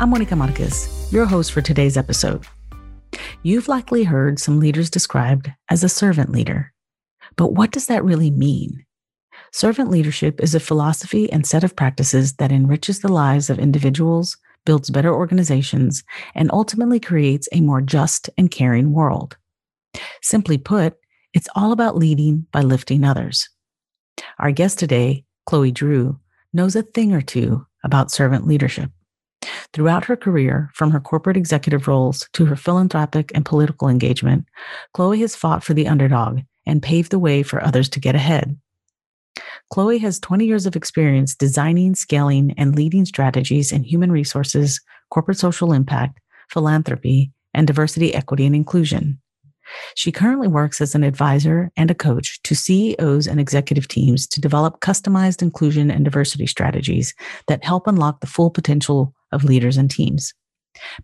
I'm Monica Marquez, your host for today's episode. You've likely heard some leaders described as a servant leader. But what does that really mean? Servant leadership is a philosophy and set of practices that enriches the lives of individuals, builds better organizations, and ultimately creates a more just and caring world. Simply put, it's all about leading by lifting others. Our guest today, Chloe Drew, knows a thing or two about servant leadership. Throughout her career, from her corporate executive roles to her philanthropic and political engagement, Chloe has fought for the underdog and paved the way for others to get ahead. Chloe has 20 years of experience designing, scaling, and leading strategies in human resources, corporate social impact, philanthropy, and diversity, equity, and inclusion. She currently works as an advisor and a coach to CEOs and executive teams to develop customized inclusion and diversity strategies that help unlock the full potential of leaders and teams.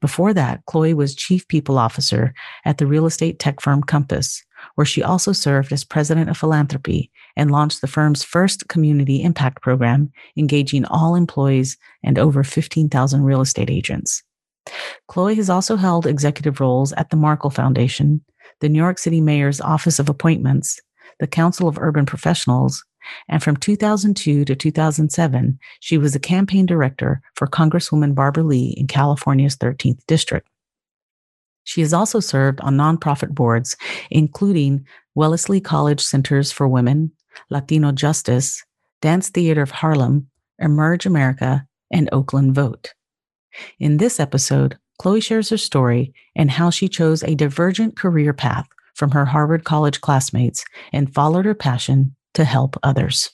Before that, Chloe was chief people officer at the real estate tech firm Compass, where she also served as president of philanthropy and launched the firm's first community impact program, engaging all employees and over 15,000 real estate agents. Chloe has also held executive roles at the Markle Foundation, the New York City Mayor's Office of Appointments, the Council of Urban Professionals, and from 2002 to 2007, she was a campaign director for Congresswoman Barbara Lee in California's 13th District. She has also served on nonprofit boards, including Wellesley College Centers for Women, Latino Justice, Dance Theater of Harlem, Emerge America, and Oakland Vote. In this episode, Chloe shares her story and how she chose a divergent career path from her Harvard College classmates and followed her passion to help others.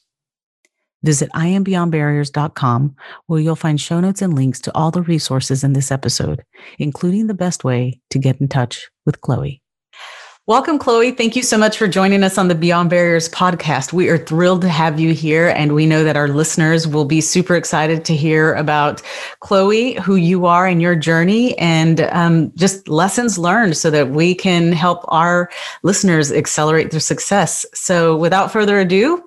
Visit iambeyondbarriers.com where you'll find show notes and links to all the resources in this episode, including the best way to get in touch with Chloe. Welcome, Chloe. Thank you so much for joining us on the Beyond Barriers podcast. We are thrilled to have you here, and we know that our listeners will be super excited to hear about Chloe, who you are and your journey, and um, just lessons learned so that we can help our listeners accelerate their success. So, without further ado,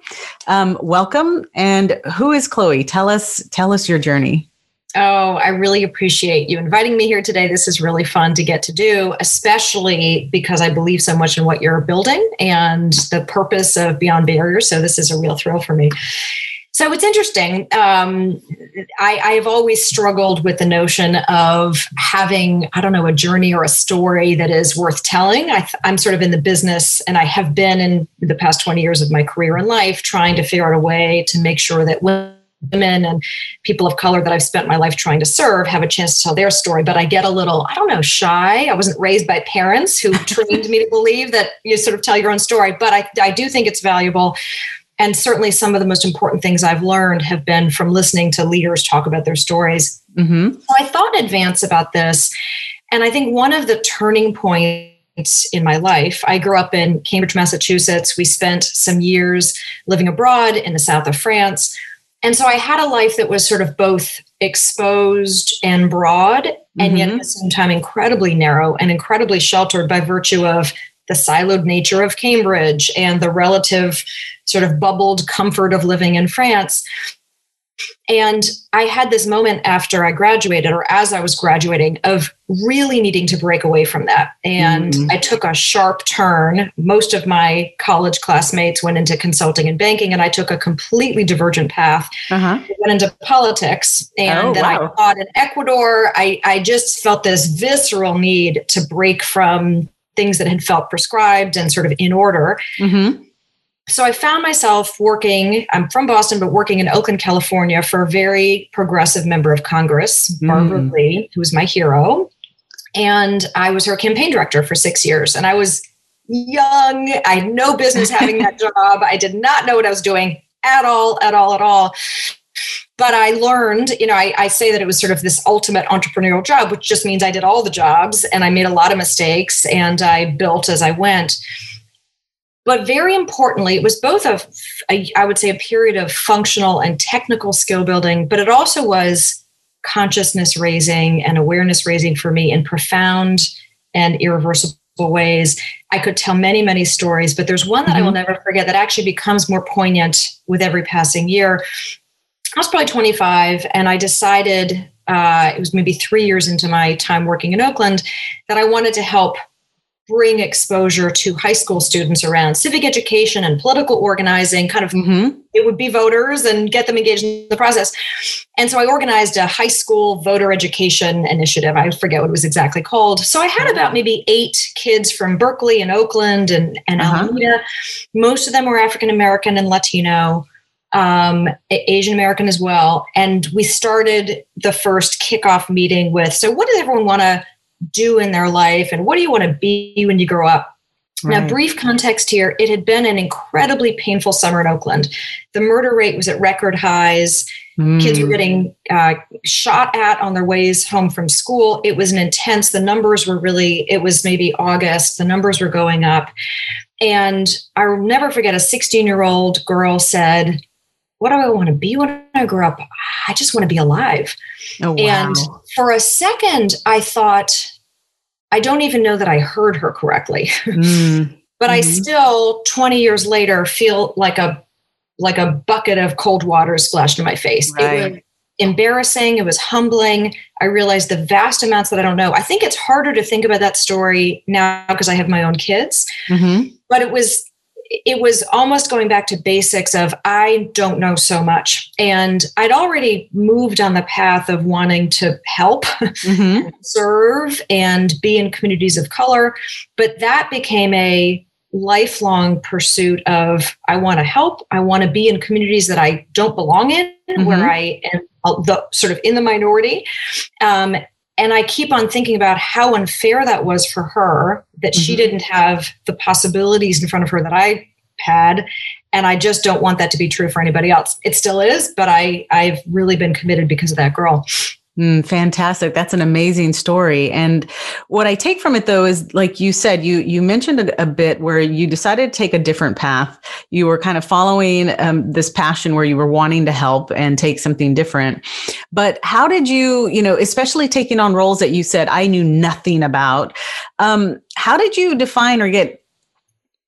um, welcome. And who is Chloe? Tell us, tell us your journey. Oh, I really appreciate you inviting me here today. This is really fun to get to do, especially because I believe so much in what you're building and the purpose of Beyond Barriers. So, this is a real thrill for me. So it's interesting. Um, I, have always struggled with the notion of having, I don't know, a journey or a story that is worth telling. I, am sort of in the business, and I have been in the past 20 years of my career and life trying to figure out a way to make sure that women women and people of color that I've spent my life trying to serve have a chance to tell their story. But I get a little, I don't know, shy. I wasn't raised by parents who trained me to believe that you sort of tell your own story. But I, I do think it's valuable. And certainly some of the most important things I've learned have been from listening to leaders talk about their stories. Mm-hmm. So I thought in advance about this. And I think one of the turning points in my life. I grew up in Cambridge, Massachusetts. We spent some years living abroad in the south of France and so I had a life that was sort of both exposed and broad, and mm-hmm. yet at the same time incredibly narrow and incredibly sheltered by virtue of the siloed nature of Cambridge and the relative sort of bubbled comfort of living in France. And I had this moment after I graduated, or as I was graduating, of really needing to break away from that. And mm-hmm. I took a sharp turn. Most of my college classmates went into consulting and banking, and I took a completely divergent path. Uh-huh. went into politics, and oh, then wow. I taught in Ecuador. I, I just felt this visceral need to break from things that had felt prescribed and sort of in order. Mm-hmm so I found myself working, I'm from Boston, but working in Oakland, California for a very progressive member of Congress, Barbara mm. Lee, who was my hero. And I was her campaign director for six years. And I was young. I had no business having that job. I did not know what I was doing at all, at all, at all. but I learned, you know, I, I, say that it was sort of this ultimate entrepreneurial job, which just means I did all the jobs and I made a lot of mistakes and I built as I went. But very importantly, it was both a, a I would say, a period of functional and technical skill building, but it also was consciousness raising and awareness raising for me in profound and irreversible ways. I could tell many, many stories, but there's one that mm-hmm. I will mm-hmm. never forget that actually becomes more poignant with every passing year. I was probably 25, and I decided uh, it was maybe three years into my time working in Oakland that I wanted to help bring exposure to high school students around civic education and political organizing kind of mm-hmm. it would be voters and get them engaged in the process and so i organized a high school voter education initiative i forget what it was exactly called so i had about maybe eight kids from berkeley and oakland and, and uh-huh. alameda most of them were african american and latino um, Asian American as well. And we started the first kickoff meeting with so, what does everyone want to do in their life and what do you want to be when you grow up? Right. Now, brief context here it had been an incredibly painful summer in Oakland. The murder rate was at record highs. Mm. Kids were getting uh, shot at on their ways home from school. It was an intense, the numbers were really, it was maybe August, the numbers were going up. And I'll never forget a 16 year old girl said, what do I want to be when I grow up? I just want to be alive. Oh, wow. And for a second, I thought, I don't even know that I heard her correctly. Mm. but mm-hmm. I still, 20 years later, feel like a like a bucket of cold water splashed in my face. Right. It was embarrassing. It was humbling. I realized the vast amounts that I don't know. I think it's harder to think about that story now because I have my own kids. Mm-hmm. But it was it was almost going back to basics of I don't know so much. And I'd already moved on the path of wanting to help, mm-hmm. serve, and be in communities of color. But that became a lifelong pursuit of I want to help. I want to be in communities that I don't belong in, mm-hmm. where I am the sort of in the minority. Um, and I keep on thinking about how unfair that was for her that mm-hmm. she didn't have the possibilities in front of her that I had. And I just don't want that to be true for anybody else. It still is, but I, I've really been committed because of that girl. Mm, fantastic. That's an amazing story. And what I take from it though is like you said, you you mentioned a, a bit where you decided to take a different path. You were kind of following um, this passion where you were wanting to help and take something different. But how did you, you know, especially taking on roles that you said I knew nothing about? Um, how did you define or get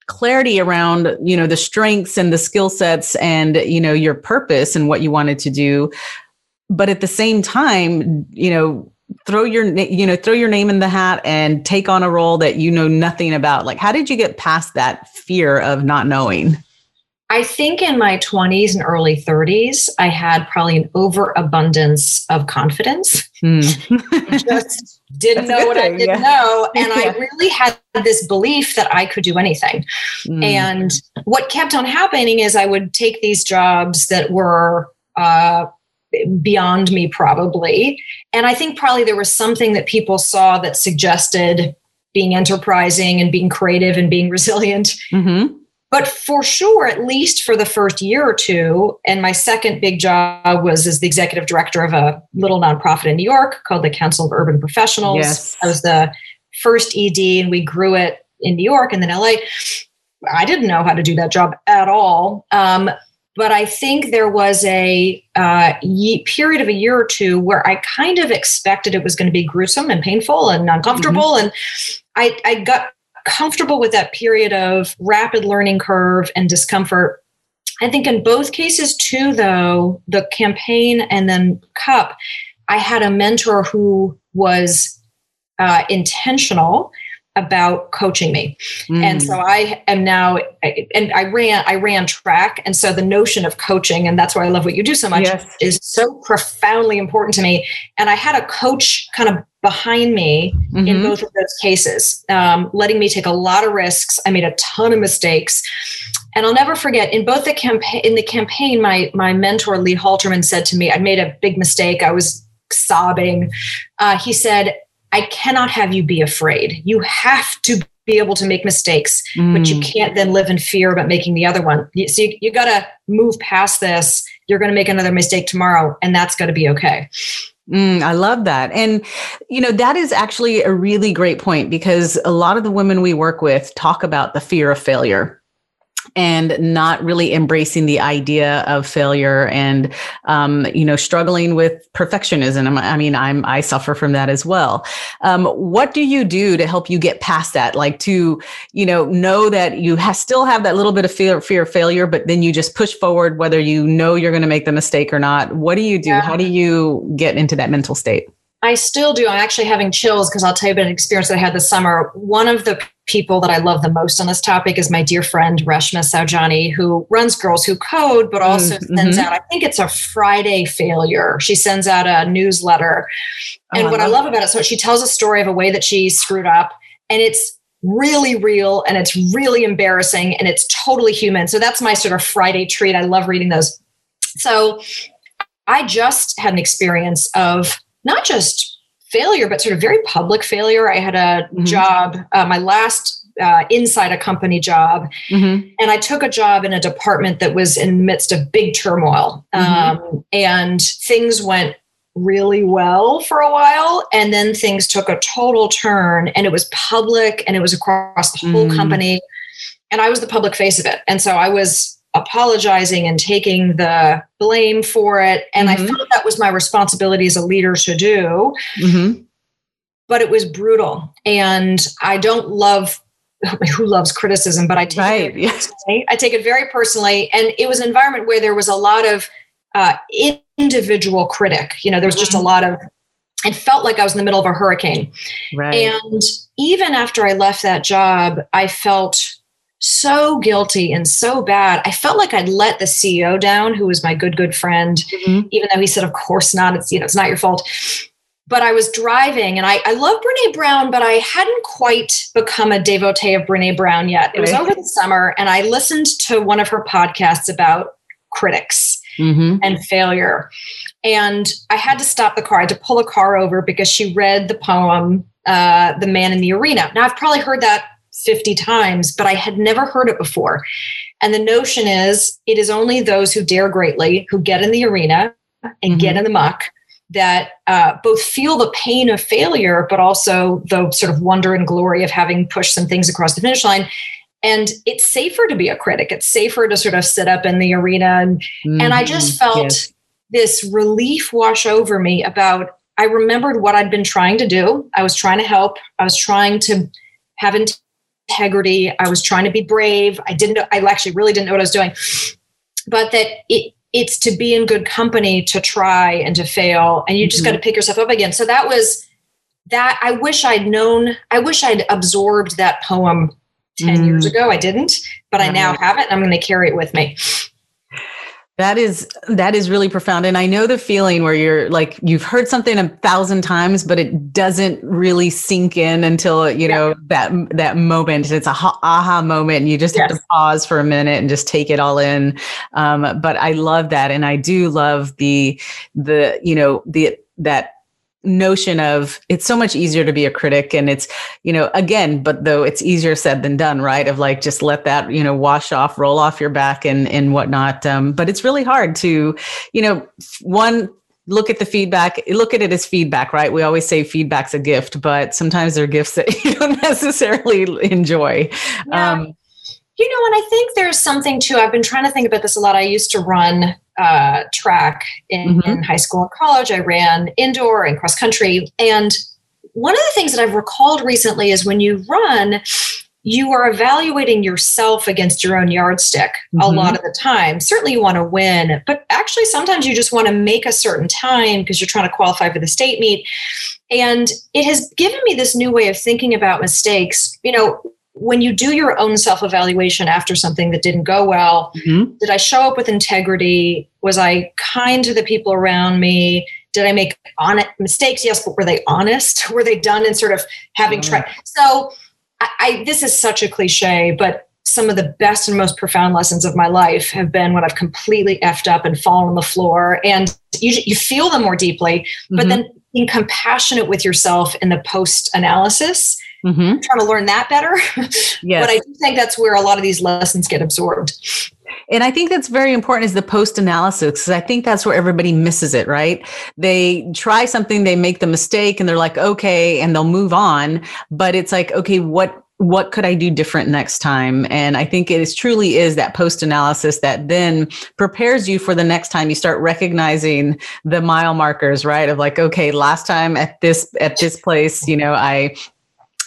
clarity around you know the strengths and the skill sets and you know your purpose and what you wanted to do but at the same time, you know, throw your you know throw your name in the hat and take on a role that you know nothing about like how did you get past that fear of not knowing i think in my 20s and early 30s i had probably an overabundance of confidence mm. just didn't know what thing, i didn't yeah. know and yeah. i really had this belief that i could do anything mm. and what kept on happening is i would take these jobs that were uh, beyond me probably and i think probably there was something that people saw that suggested being enterprising and being creative and being resilient mm-hmm. but for sure at least for the first year or two and my second big job was as the executive director of a little nonprofit in new york called the council of urban professionals yes. i was the first ed and we grew it in new york and then la I didn't know how to do that job at all. Um, but I think there was a uh, ye- period of a year or two where I kind of expected it was going to be gruesome and painful and uncomfortable, mm-hmm. and I, I got comfortable with that period of rapid learning curve and discomfort. I think in both cases, too, though, the campaign and then CUP, I had a mentor who was uh, intentional about coaching me mm. and so i am now and i ran i ran track and so the notion of coaching and that's why i love what you do so much yes. is so profoundly important to me and i had a coach kind of behind me mm-hmm. in both of those cases um, letting me take a lot of risks i made a ton of mistakes and i'll never forget in both the campaign in the campaign my my mentor lee halterman said to me i made a big mistake i was sobbing uh, he said I cannot have you be afraid. You have to be able to make mistakes, mm. but you mm. can't then live in fear about making the other one. So you, you got to move past this you're going to make another mistake tomorrow, and that's going to be okay. Mm, I love that. And, you know, that is actually a really great point because a lot of the women we work with talk about the fear of failure and not really embracing the idea of failure and um, you know struggling with perfectionism. I mean i'm i suffer from that as well. Um, what do you do to help you get past that? Like to you know know that you have, still have that little bit of fear, fear of failure but then you just push forward whether you know you're going to make the mistake or not. What do you do? Yeah. how do you get into that mental state I still do. I'm actually having chills because I'll tell you about an experience that I had this summer. One of the people that I love the most on this topic is my dear friend Reshma Saujani, who runs Girls Who Code, but also mm-hmm. sends out, I think it's a Friday failure. She sends out a newsletter. And oh, what I love, I love about it, so she tells a story of a way that she screwed up, and it's really real and it's really embarrassing and it's totally human. So that's my sort of Friday treat. I love reading those. So I just had an experience of not just failure, but sort of very public failure. I had a mm-hmm. job, uh, my last uh, inside a company job, mm-hmm. and I took a job in a department that was in the midst of big turmoil. Mm-hmm. Um, and things went really well for a while and then things took a total turn and it was public and it was across the whole mm. company and i was the public face of it and so i was apologizing and taking the blame for it. And mm-hmm. I felt that was my responsibility as a leader to do. Mm-hmm. But it was brutal. And I don't love who loves criticism, but I take right. it. I take it very personally. And it was an environment where there was a lot of uh, individual critic. You know, there was just a mm-hmm. lot of it felt like I was in the middle of a hurricane. Right. And even after I left that job, I felt so guilty and so bad. I felt like I'd let the CEO down, who was my good, good friend, mm-hmm. even though he said, of course not. It's, you know, it's not your fault. But I was driving and I, I love Brene Brown, but I hadn't quite become a devotee of Brene Brown yet. It was over the summer and I listened to one of her podcasts about critics mm-hmm. and failure. And I had to stop the car. I had to pull a car over because she read the poem, uh, The Man in the Arena. Now, I've probably heard that 50 times, but I had never heard it before. And the notion is it is only those who dare greatly, who get in the arena and mm-hmm. get in the muck, that uh, both feel the pain of failure, but also the sort of wonder and glory of having pushed some things across the finish line. And it's safer to be a critic. It's safer to sort of sit up in the arena. And, mm-hmm. and I just felt yes. this relief wash over me about, I remembered what I'd been trying to do. I was trying to help. I was trying to have integrity. I was trying to be brave. I didn't know, I actually really didn't know what I was doing. But that it it's to be in good company to try and to fail. And you just mm-hmm. got to pick yourself up again. So that was that I wish I'd known, I wish I'd absorbed that poem 10 mm. years ago. I didn't, but I now have it and I'm going to carry it with me. That is that is really profound and I know the feeling where you're like you've heard something a thousand times but it doesn't really sink in until you know yeah. that that moment it's a aha moment and you just yes. have to pause for a minute and just take it all in um, but I love that and I do love the the you know the that notion of it's so much easier to be a critic and it's you know again but though it's easier said than done right? Of like just let that you know wash off roll off your back and and whatnot. Um, but it's really hard to you know one look at the feedback look at it as feedback right? We always say feedback's a gift but sometimes they're gifts that you don't necessarily enjoy. Yeah. um, you know and i think there's something too i've been trying to think about this a lot. I used to run uh, track in, mm-hmm. in high school and college. I ran indoor and cross country. And one of the things that I've recalled recently is when you run, you are evaluating yourself against your own yardstick mm-hmm. a lot of the time. Certainly, you want to win, but actually, sometimes you just want to make a certain time because you're trying to qualify for the state meet. And it has given me this new way of thinking about mistakes. You know, when you do your own self evaluation after something that didn't go well, mm-hmm. did I show up with integrity? Was I kind to the people around me? Did I make honest mistakes? Yes, but were they honest? Were they done in sort of having mm-hmm. tried? So, I, I, this is such a cliche, but some of the best and most profound lessons of my life have been when I've completely effed up and fallen on the floor, and you you feel them more deeply, mm-hmm. but then being compassionate with yourself in the post analysis mm-hmm. trying to learn that better. Yes. but I do think that's where a lot of these lessons get absorbed. And I think that's very important is the post analysis because I think that's where everybody misses it, right? They try something, they make the mistake and they're like, okay, and they'll move on. But it's like, okay, what what could I do different next time? And I think it is truly is that post analysis that then prepares you for the next time you start recognizing the mile markers, right? Of like, okay, last time at this at this place, you know, I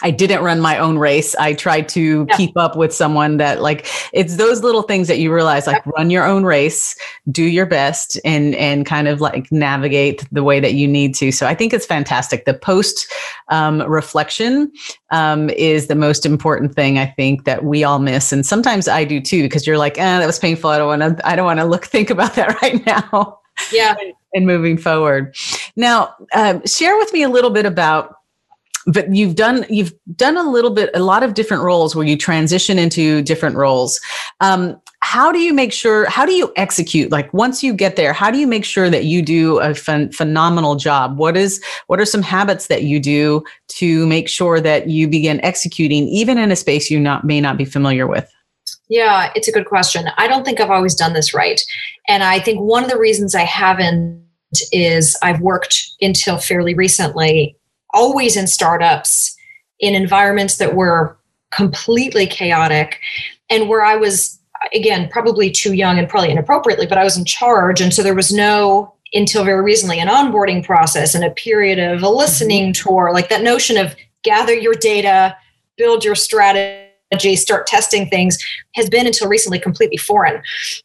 I didn't run my own race. I tried to yeah. keep up with someone that like it's those little things that you realize like run your own race, do your best and and kind of like navigate the way that you need to. So I think it's fantastic. The post um, reflection um, is the most important thing I think that we all miss. And sometimes I do too, because you're like, eh, that was painful. I don't want to, I don't want to look, think about that right now. Yeah. and moving forward. Now, um, share with me a little bit about but you've done you've done a little bit a lot of different roles where you transition into different roles. Um, how do you make sure how do you execute? Like once you get there how do you make sure that you do a ph- phenomenal job? What is what are some habits that you do to make sure that you begin executing even in a space you not may not be familiar with? Yeah it's a good question. I don't think i've always done this right. And i think one of the reasons i haven't is i've worked until fairly recently always in startups in environments that were completely chaotic and where I was again probably too young and probably inappropriately but I was in charge and so there was no until very recently an onboarding process and a period of a listening mm-hmm. tour like that notion of gather your data build your strategy start testing things has been until recently completely foreign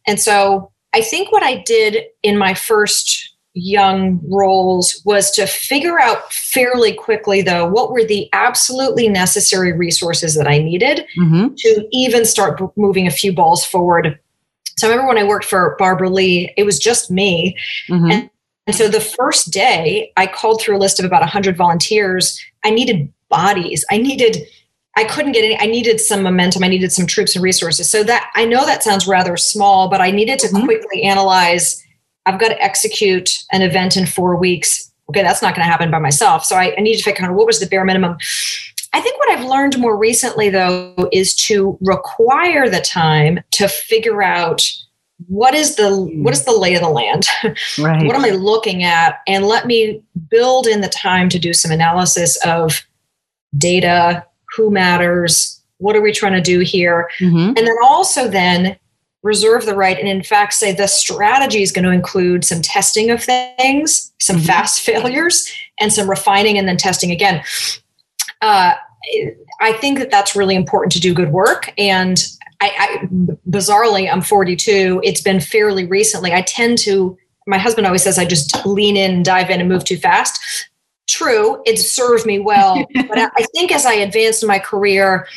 and so I think what I did in my first young roles was to figure out fairly quickly though what were the absolutely necessary resources that i needed mm-hmm. to even start moving a few balls forward so i remember when i worked for barbara lee it was just me mm-hmm. and, and so the first day i called through a list of about 100 volunteers i needed bodies i needed I couldn't get any, I needed some momentum. I needed some troops and resources. So that I know that sounds rather small, but I needed to mm-hmm. quickly analyze I've got to execute an event in four weeks. Okay, that's not going to happen by myself. So I, I need to figure out what was the bare minimum. I think what I've learned more recently, though, is to require the time to figure out what is the what is the lay of the land right. what am i looking at and let me build in the time to do some analysis of data who matters what are we trying to do here mm-hmm. and then also then reserve the right and in fact say the strategy is going to include some testing of things some mm-hmm. fast failures and some refining and then testing again. Uh, i think that that's really important to do good work and I, I bizarrely i'm 42 it's been fairly recently. I tend to my husband always says i just lean in dive in and move too fast. True it served me well but i think as i advanced in my career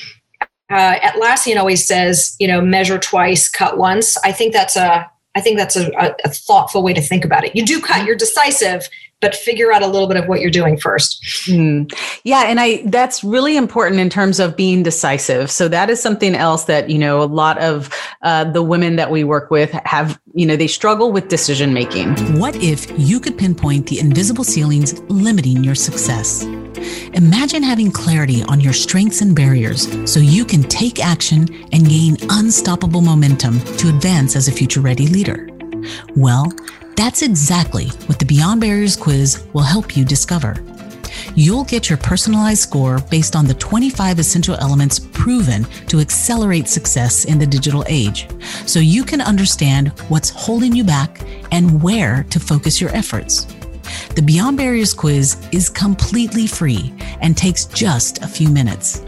uh, Atlassian always says, you know, measure twice, cut once. I think that's a I think that's a, a, thoughtful way to think about it. You do cut, you're decisive, but figure out a little bit of what you're doing first. Mm. Yeah, and I that's really important in terms of being decisive. So that is something else that you know a lot of uh, the women that we work with have you know they struggle with decision making. What if you could pinpoint the invisible ceilings limiting your success? Imagine having clarity on your strengths and barriers so you can take action and gain unstoppable momentum to advance as a future ready leader. Well, that's exactly what the Beyond Barriers quiz will help you discover. You'll get your personalized score based on the 25 essential elements proven to accelerate success in the digital age, so you can understand what's holding you back and where to focus your efforts. The Beyond Barriers quiz is completely free and takes just a few minutes.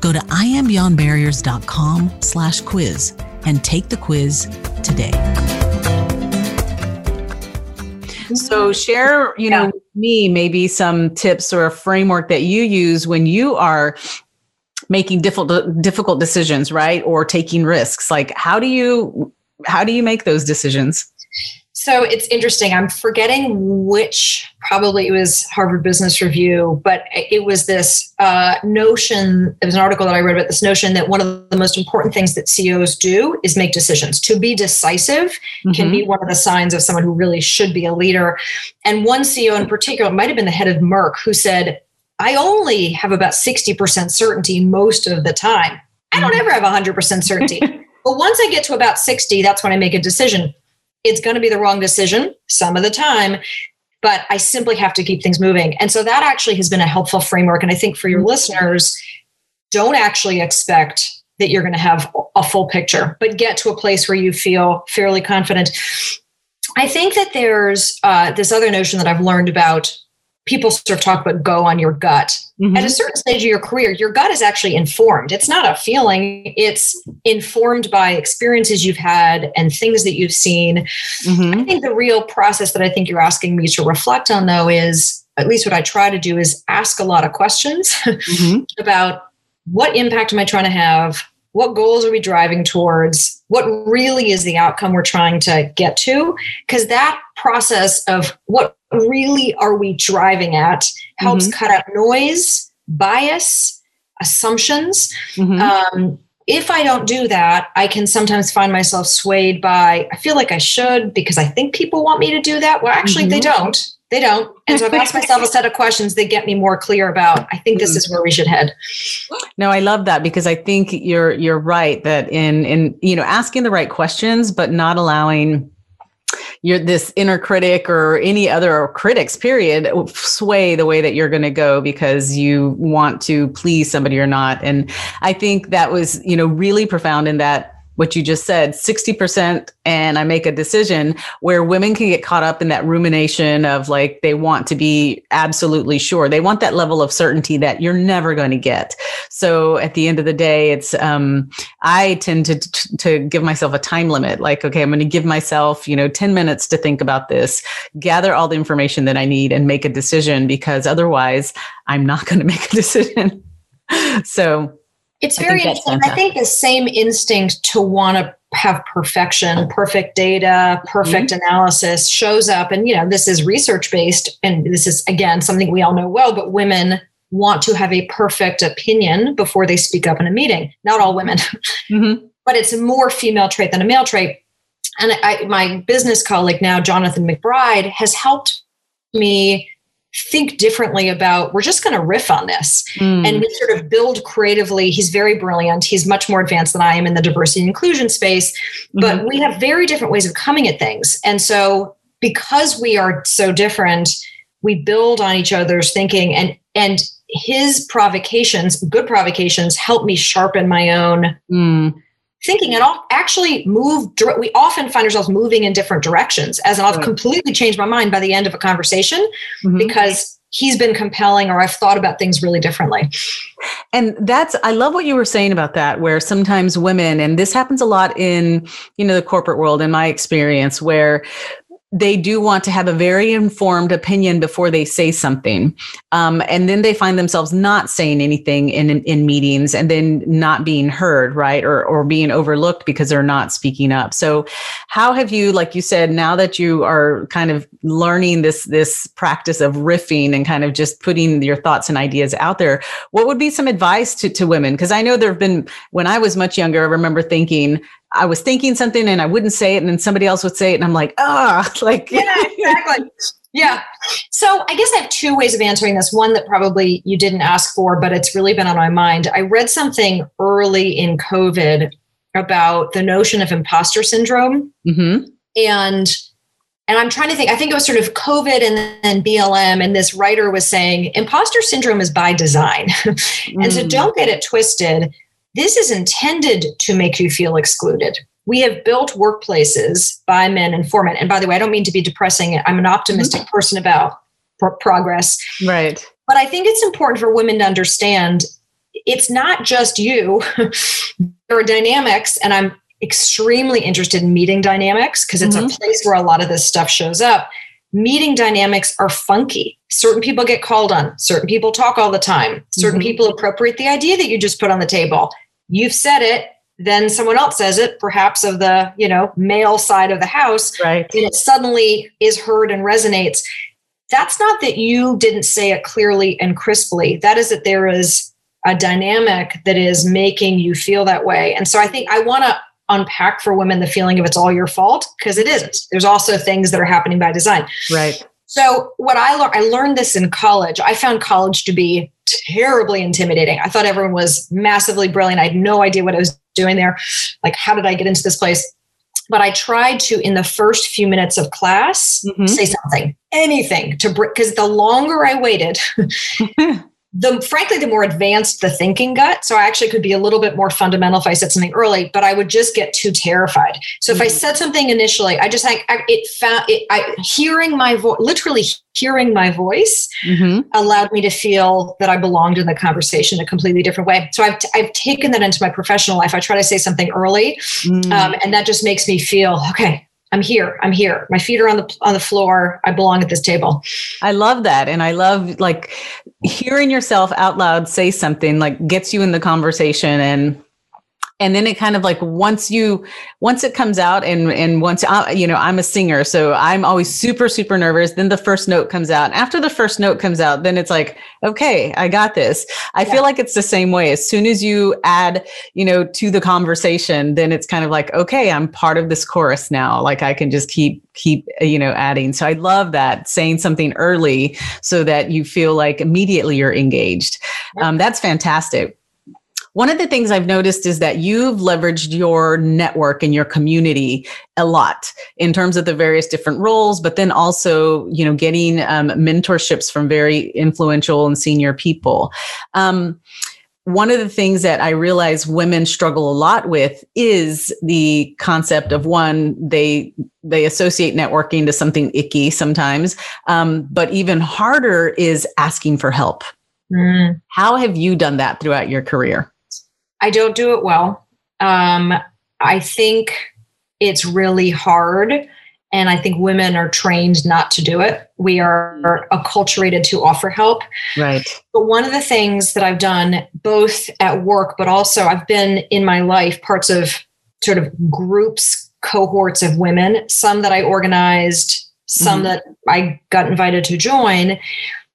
Go to iambeyondbarriers.com slash quiz and take the quiz today. So share, you know, me maybe some tips or a framework that you use when you are making difficult difficult decisions, right? Or taking risks. Like how do you how do you make those decisions? So it's interesting. I'm forgetting which, probably it was Harvard Business Review, but it was this uh, notion. It was an article that I read about this notion that one of the most important things that CEOs do is make decisions. To be decisive mm-hmm. can be one of the signs of someone who really should be a leader. And one CEO in particular, might have been the head of Merck, who said, I only have about 60% certainty most of the time. I don't mm-hmm. ever have 100% certainty. But once I get to about 60, that's when I make a decision. It's going to be the wrong decision some of the time, but I simply have to keep things moving. And so that actually has been a helpful framework. And I think for your mm-hmm. listeners, don't actually expect that you're going to have a full picture, but get to a place where you feel fairly confident. I think that there's uh, this other notion that I've learned about people sort of talk about go on your gut. Mm-hmm. At a certain stage of your career, your gut is actually informed. It's not a feeling, it's informed by experiences you've had and things that you've seen. Mm-hmm. I think the real process that I think you're asking me to reflect on, though, is at least what I try to do is ask a lot of questions mm-hmm. about what impact am I trying to have? What goals are we driving towards? What really is the outcome we're trying to get to? Because that process of what really are we driving at helps mm-hmm. cut out noise, bias, assumptions. Mm-hmm. Um, if I don't do that, I can sometimes find myself swayed by, I feel like I should because I think people want me to do that. Well, actually, mm-hmm. they don't. They don't. And so I've asked myself a set of questions that get me more clear about I think this mm. is where we should head. No, I love that because I think you're you're right that in in you know asking the right questions but not allowing your this inner critic or any other critics period sway the way that you're going to go because you want to please somebody or not and i think that was you know really profound in that what you just said 60% and I make a decision where women can get caught up in that rumination of like they want to be absolutely sure. They want that level of certainty that you're never going to get. So at the end of the day, it's um, I tend to to give myself a time limit. Like, okay, I'm going to give myself you know 10 minutes to think about this, gather all the information that I need, and make a decision because otherwise I'm not going to make a decision. so it's very I interesting. I think the same instinct to want to have perfection, perfect data, perfect mm-hmm. analysis shows up. And, you know, this is research based. And this is, again, something we all know well, but women want to have a perfect opinion before they speak up in a meeting. Not all women, mm-hmm. but it's a more female trait than a male trait. And I, my business colleague now, Jonathan McBride, has helped me think differently about we're just going to riff on this. Mm. and we sort of build creatively. He's very brilliant. He's much more advanced than i am in the diversity and inclusion space mm-hmm. but we have very different ways of coming at things. And so because we are so different we build on each other's thinking and and his provocations good provocations help me sharpen my own mm thinking and all actually move we often find ourselves moving in different directions as i've right. completely changed my mind by the end of a conversation mm-hmm. because he's been compelling or i've thought about things really differently and that's i love what you were saying about that where sometimes women and this happens a lot in you know the corporate world in my experience where they do want to have a very informed opinion before they say something. Um, and then they find themselves not saying anything in, in, in, meetings and then not being heard, right? Or, or being overlooked because they're not speaking up. So how have you, like you said, now that you are kind of learning this, this practice of riffing and kind of just putting your thoughts and ideas out there, what would be some advice to, to women? Because I know there have been, when I was much younger, I remember thinking, I was thinking something and I wouldn't say it, and then somebody else would say it, and I'm like, ah, like yeah, exactly. Yeah. So I guess I have two ways of answering this. One that probably you didn't ask for, but it's really been on my mind. I read something early in COVID about the notion of imposter syndrome, mm-hmm. and and I'm trying to think. I think it was sort of COVID and then BLM, and this writer was saying imposter syndrome is by design, and mm. so don't get it twisted this is intended to make you feel excluded. We have built workplaces by men and for men. And by the way, I don't mean to be depressing. I'm an optimistic mm-hmm. person about pro- progress. Right. But I think it's important for women to understand it's not just you. there are dynamics, and I'm extremely interested in meeting dynamics because it's mm-hmm. a place where a lot of this stuff shows up. Meeting dynamics are funky. Certain people get called on, certain people talk all the time, certain mm-hmm. people appropriate the idea that you just put on the table you've said it then someone else says it perhaps of the you know male side of the house right. and it suddenly is heard and resonates. That's not that you didn't say it clearly and crisply. That is that there is a dynamic that is making you feel that way. And so i think i want to unpack for women the feeling of it's all your fault because it isn't. There's also things that are happening by design. Right. So what I learned, I learned this in college. I found college to be terribly intimidating. I thought everyone was massively brilliant. I had no idea what I was doing there? Like, how did I get into this place? But I tried to, in the first few minutes of class, mm-hmm. say something, anything to because the longer I waited, the frankly the more advanced the thinking got so i actually could be a little bit more fundamental if i said something early but i would just get too terrified so mm-hmm. if i mm-hmm. said something initially i just like it found it i hearing my voice literally hearing my voice mm-hmm. allowed me to feel that i belonged in the conversation a completely different way so i've, t- I've taken that into my professional life i try to say something early mm. um, and that just makes me feel okay I'm here. I'm here. My feet are on the on the floor. I belong at this table. I love that. And I love like hearing yourself out loud say something like gets you in the conversation and and then it kind of like once you once it comes out and and once I, you know i'm a singer so i'm always super super nervous. Then the first note comes out. After the first note comes out then it's like okay i got this. I yeah. feel like it's the same way. As soon as you add you know to the conversation then it's kind of like okay i'm part of this chorus now. Like i can just keep keep you know adding. So i love that saying something early so that you feel like immediately you're engaged. Um, that's fantastic one of the things I've noticed is that you've leveraged your network and your community a lot in terms of the various different roles, but then also, you know, getting um, mentorships from very influential and senior people. Um, one of the things that I realize women struggle a lot with is the concept of one they they associate networking to something icky sometimes, um, but even harder is asking for help. Mm. How have you done that throughout your career? I don't do it well. Um, I think it's really hard. And I think women are trained not to do it. We are acculturated to offer help. Right. But one of the things that I've done both at work, but also I've been in my life parts of sort of groups, cohorts of women, some that I organized, some mm-hmm. that I got invited to join,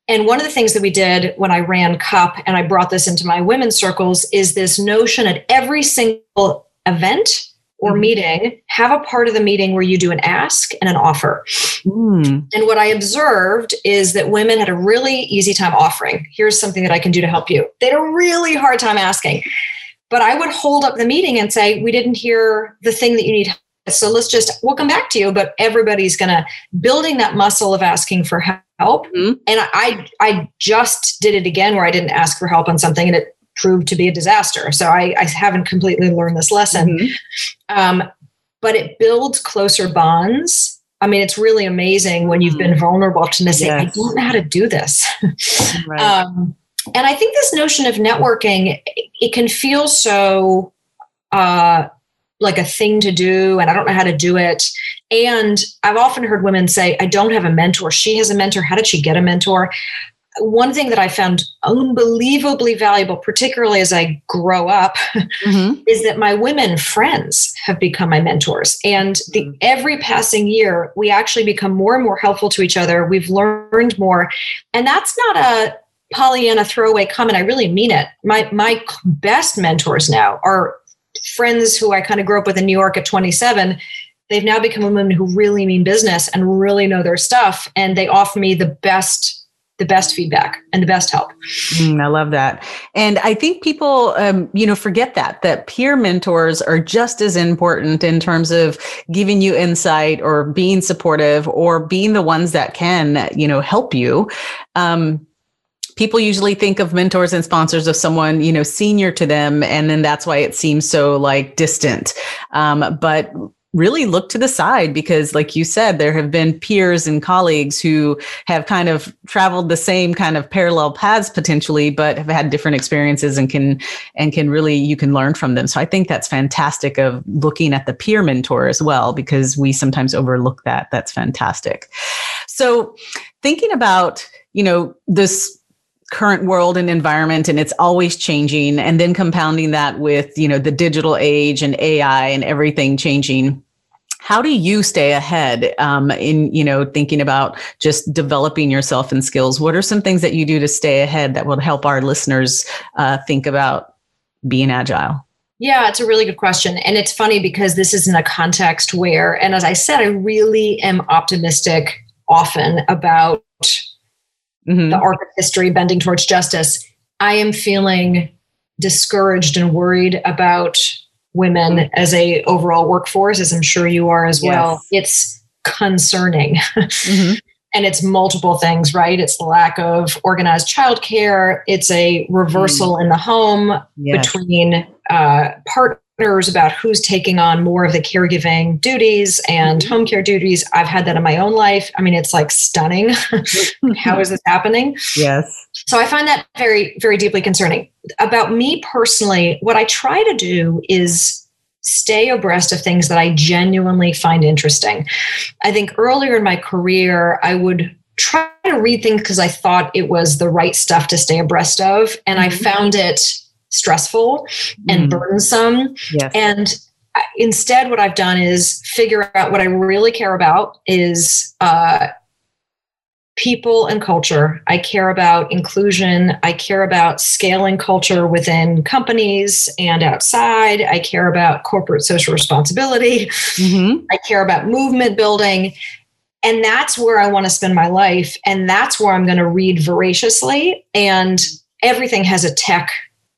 and one of the things that we did when I ran CUP, and I brought this into my women's circles, is this notion at every single event or mm-hmm. meeting, have a part of the meeting where you do an ask and an offer. Mm. And what I observed is that women had a really easy time offering. Here's something that I can do to help you. They had a really hard time asking. But I would hold up the meeting and say, We didn't hear the thing that you need so let's just we'll come back to you but everybody's going to building that muscle of asking for help mm-hmm. and I I just did it again where I didn't ask for help on something and it proved to be a disaster so I, I haven't completely learned this lesson mm-hmm. um, but it builds closer bonds I mean, it's really amazing when you've been mm-hmm. vulnerable to say, yes. I don't know how to do this. right. um, and I think this notion of networking, it can feel so uh, like a thing to do and I don't know how to do it. And I've often heard women say, I don't have a mentor. She has a mentor. How did she get a mentor? One thing that I found unbelievably valuable, particularly as I grow up, mm-hmm. is that my women friends have become my mentors. And the, mm-hmm. every passing year, we actually become more and more helpful to each other. We've learned more. And that's not a Pollyanna throwaway comment. I really mean it. My my best mentors now are friends who I kind of grew up with in New York at 27, they've now become women who really mean business and really know their stuff. And they offer me the best the best feedback and the best help. Mm, I love that. And I think people, um, you know, forget that, that peer mentors are just as important in terms of giving you insight or being supportive or being the ones that can, you know, help you. Um, people usually think of mentors and sponsors of someone you know senior to them and then that's why it seems so like distant. Um, but really look to the side because like you said there have been peers and colleagues who have kind of traveled the same kind of parallel paths potentially but have had different experiences and can and can really you can learn from them. So i think that's fantastic of looking at the peer mentor as well because we sometimes overlook that. That's fantastic. So thinking about you know this current world and environment and it's always changing and then compounding that with you know the digital age and ai and everything changing how do you stay ahead um, in you know thinking about just developing yourself and skills what are some things that you do to stay ahead that will help our listeners uh, think about being agile yeah, it's a really good question. And it's funny because this is in a context where, and as I said, I really am optimistic often about mm-hmm. the arc of history bending towards justice, I am feeling discouraged and worried about women as a overall workforce, as I'm sure you are as well. It's concerning. Mm-hmm. and it's multiple things, right? It's the lack of organized childcare. It's a reversal mm. in the home yes. between uh, partners about who's taking on more of the caregiving duties and mm-hmm. home care duties. I've had that in my own life. I mean, it's like stunning. How is this happening? Yes. So I find that very, very deeply concerning. About me personally, what I try to do is stay abreast of things that I genuinely find interesting. I think earlier in my career, I would try to read things because I thought it was the right stuff to stay abreast of. And mm-hmm. I found it stressful and mm-hmm. burdensome. Yes. And instead, what I've done is figure out what I really care about is uh, people and culture. I care about inclusion. I care about scaling culture within companies and outside. I care about corporate social responsibility. Mm-hmm. I care about movement building. And that's where I want to spend my life. And that's where I'm going to read voraciously. And everything has a tech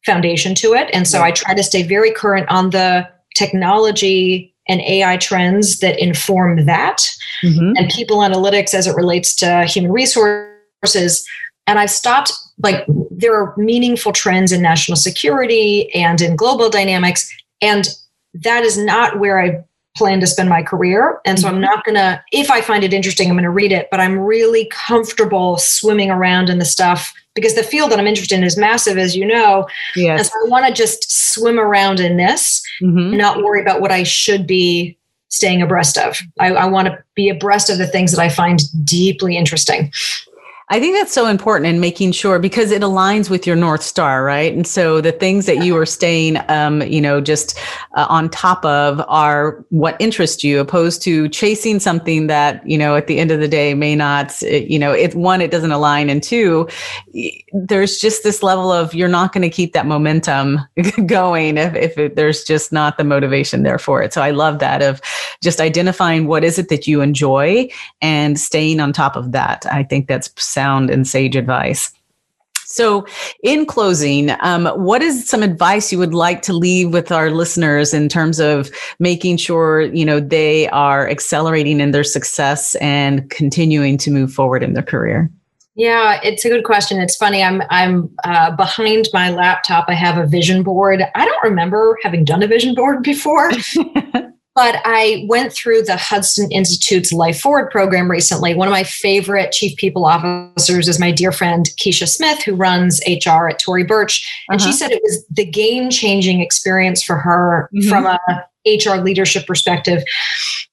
foundation to it. And so I try to stay very current on the technology and AI trends that inform that, mm-hmm. and people analytics as it relates to human resources. And I've stopped, like, there are meaningful trends in national security and in global dynamics. And that is not where I plan to spend my career. And so I'm mm-hmm. not going to, if I find it interesting, I'm going to read it, but I'm really comfortable swimming around in the stuff because the field that I'm interested in is massive, as you know. Yes. And so I want to just swim around in this, mm-hmm. not worry about what I should be staying abreast of. I, I want to be abreast of the things that I find deeply interesting. I think that's so important in making sure because it aligns with your North Star, right? And so the things that you are staying, um, you know, just uh, on top of are what interest you, opposed to chasing something that, you know, at the end of the day may not, you know, if one, it doesn't align, and two, there's just this level of you're not going to keep that momentum going if, if it, there's just not the motivation there for it. So I love that of just identifying what is it that you enjoy and staying on top of that. I think that's sound and sage advice. So, in closing, um, what is some advice you would like to leave with our listeners in terms of making sure you know they are accelerating in their success and continuing to move forward in their career? Yeah, it's a good question. It's funny. I'm I'm uh, behind my laptop. I have a vision board. I don't remember having done a vision board before. But I went through the Hudson Institute's Life Forward program recently. One of my favorite chief people officers is my dear friend Keisha Smith, who runs HR at Tory Burch. And uh-huh. she said it was the game changing experience for her mm-hmm. from a HR leadership perspective.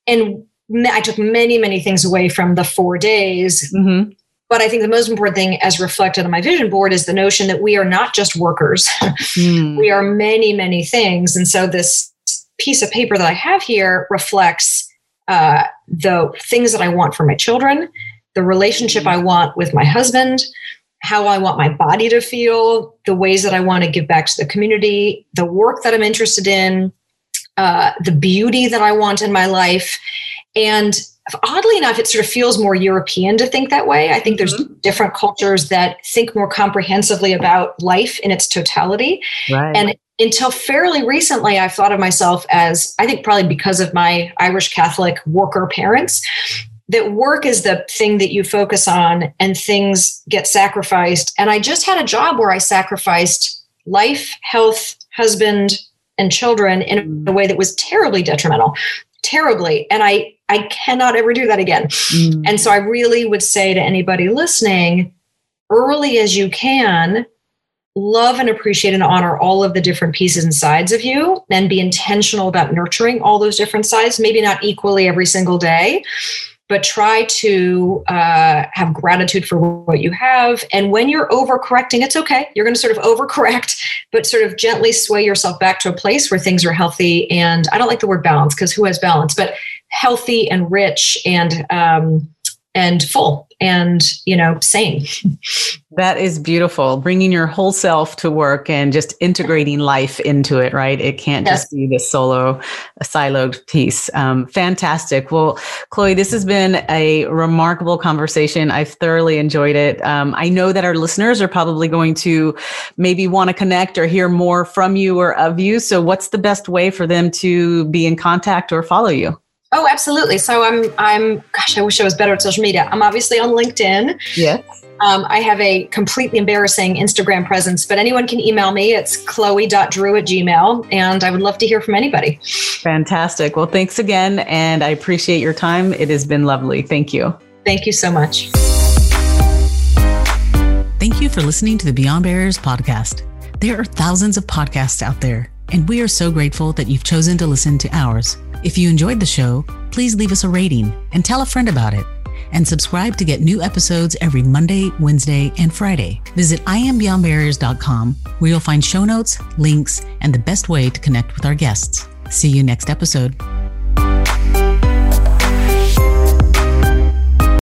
And I took many, many things away from the four days. Mm-hmm. But I think the most important thing, as reflected on my vision board, is the notion that we are not just workers. Mm. we are many, many things. And so this piece of paper that I have here reflects uh, the things that I want for my children, the relationship I want with my husband, how I want my body to feel, the ways that I want to give back to the community, the work that I'm interested in, uh, the beauty that I want in my life. And oddly enough, it sort of feels more European to think that way. I think there's mm-hmm. different cultures that think more comprehensively about life in its totality. Right. And until fairly recently, I've thought of myself as, I think probably because of my Irish Catholic worker parents, that work is the thing that you focus on and things get sacrificed. And I just had a job where I sacrificed life, health, husband, and children in a way that was terribly detrimental, terribly. And I, I cannot ever do that again. Mm. And so I really would say to anybody listening, early as you can, love and appreciate and honor all of the different pieces and sides of you and be intentional about nurturing all those different sides maybe not equally every single day but try to uh, have gratitude for what you have. And when you're overcorrecting it's okay. You're going to sort of overcorrect but sort of gently sway yourself back to a place where things are healthy. And i don't like the word balance because who has balance? But healthy and rich and um, and full and you know sane. That is beautiful. Bringing your whole self to work and just integrating life into it right? It can't yes. just be this solo siloed piece. Um, fantastic. Well chloe this has been a remarkable conversation. I've thoroughly enjoyed it. Um, i know that our listeners are probably going to maybe want to connect or hear more from you or of you. So what's the best way for them to be in contact or follow you Oh, absolutely. So I'm I'm gosh, I wish I was better at social media. I'm obviously on LinkedIn. Yes. Um, I have a completely embarrassing Instagram presence, but anyone can email me. It's chloe.drew at gmail, and I would love to hear from anybody. Fantastic. Well, thanks again, and I appreciate your time. It has been lovely. Thank you. Thank you so much. Thank you for listening to the Beyond Barriers podcast. There are thousands of podcasts out there, and we are so grateful that you've chosen to listen to ours. If you enjoyed the show, please leave us a rating and tell a friend about it. And subscribe to get new episodes every Monday, Wednesday, and Friday. Visit iambeyondbarriers.com where you'll find show notes, links, and the best way to connect with our guests. See you next episode.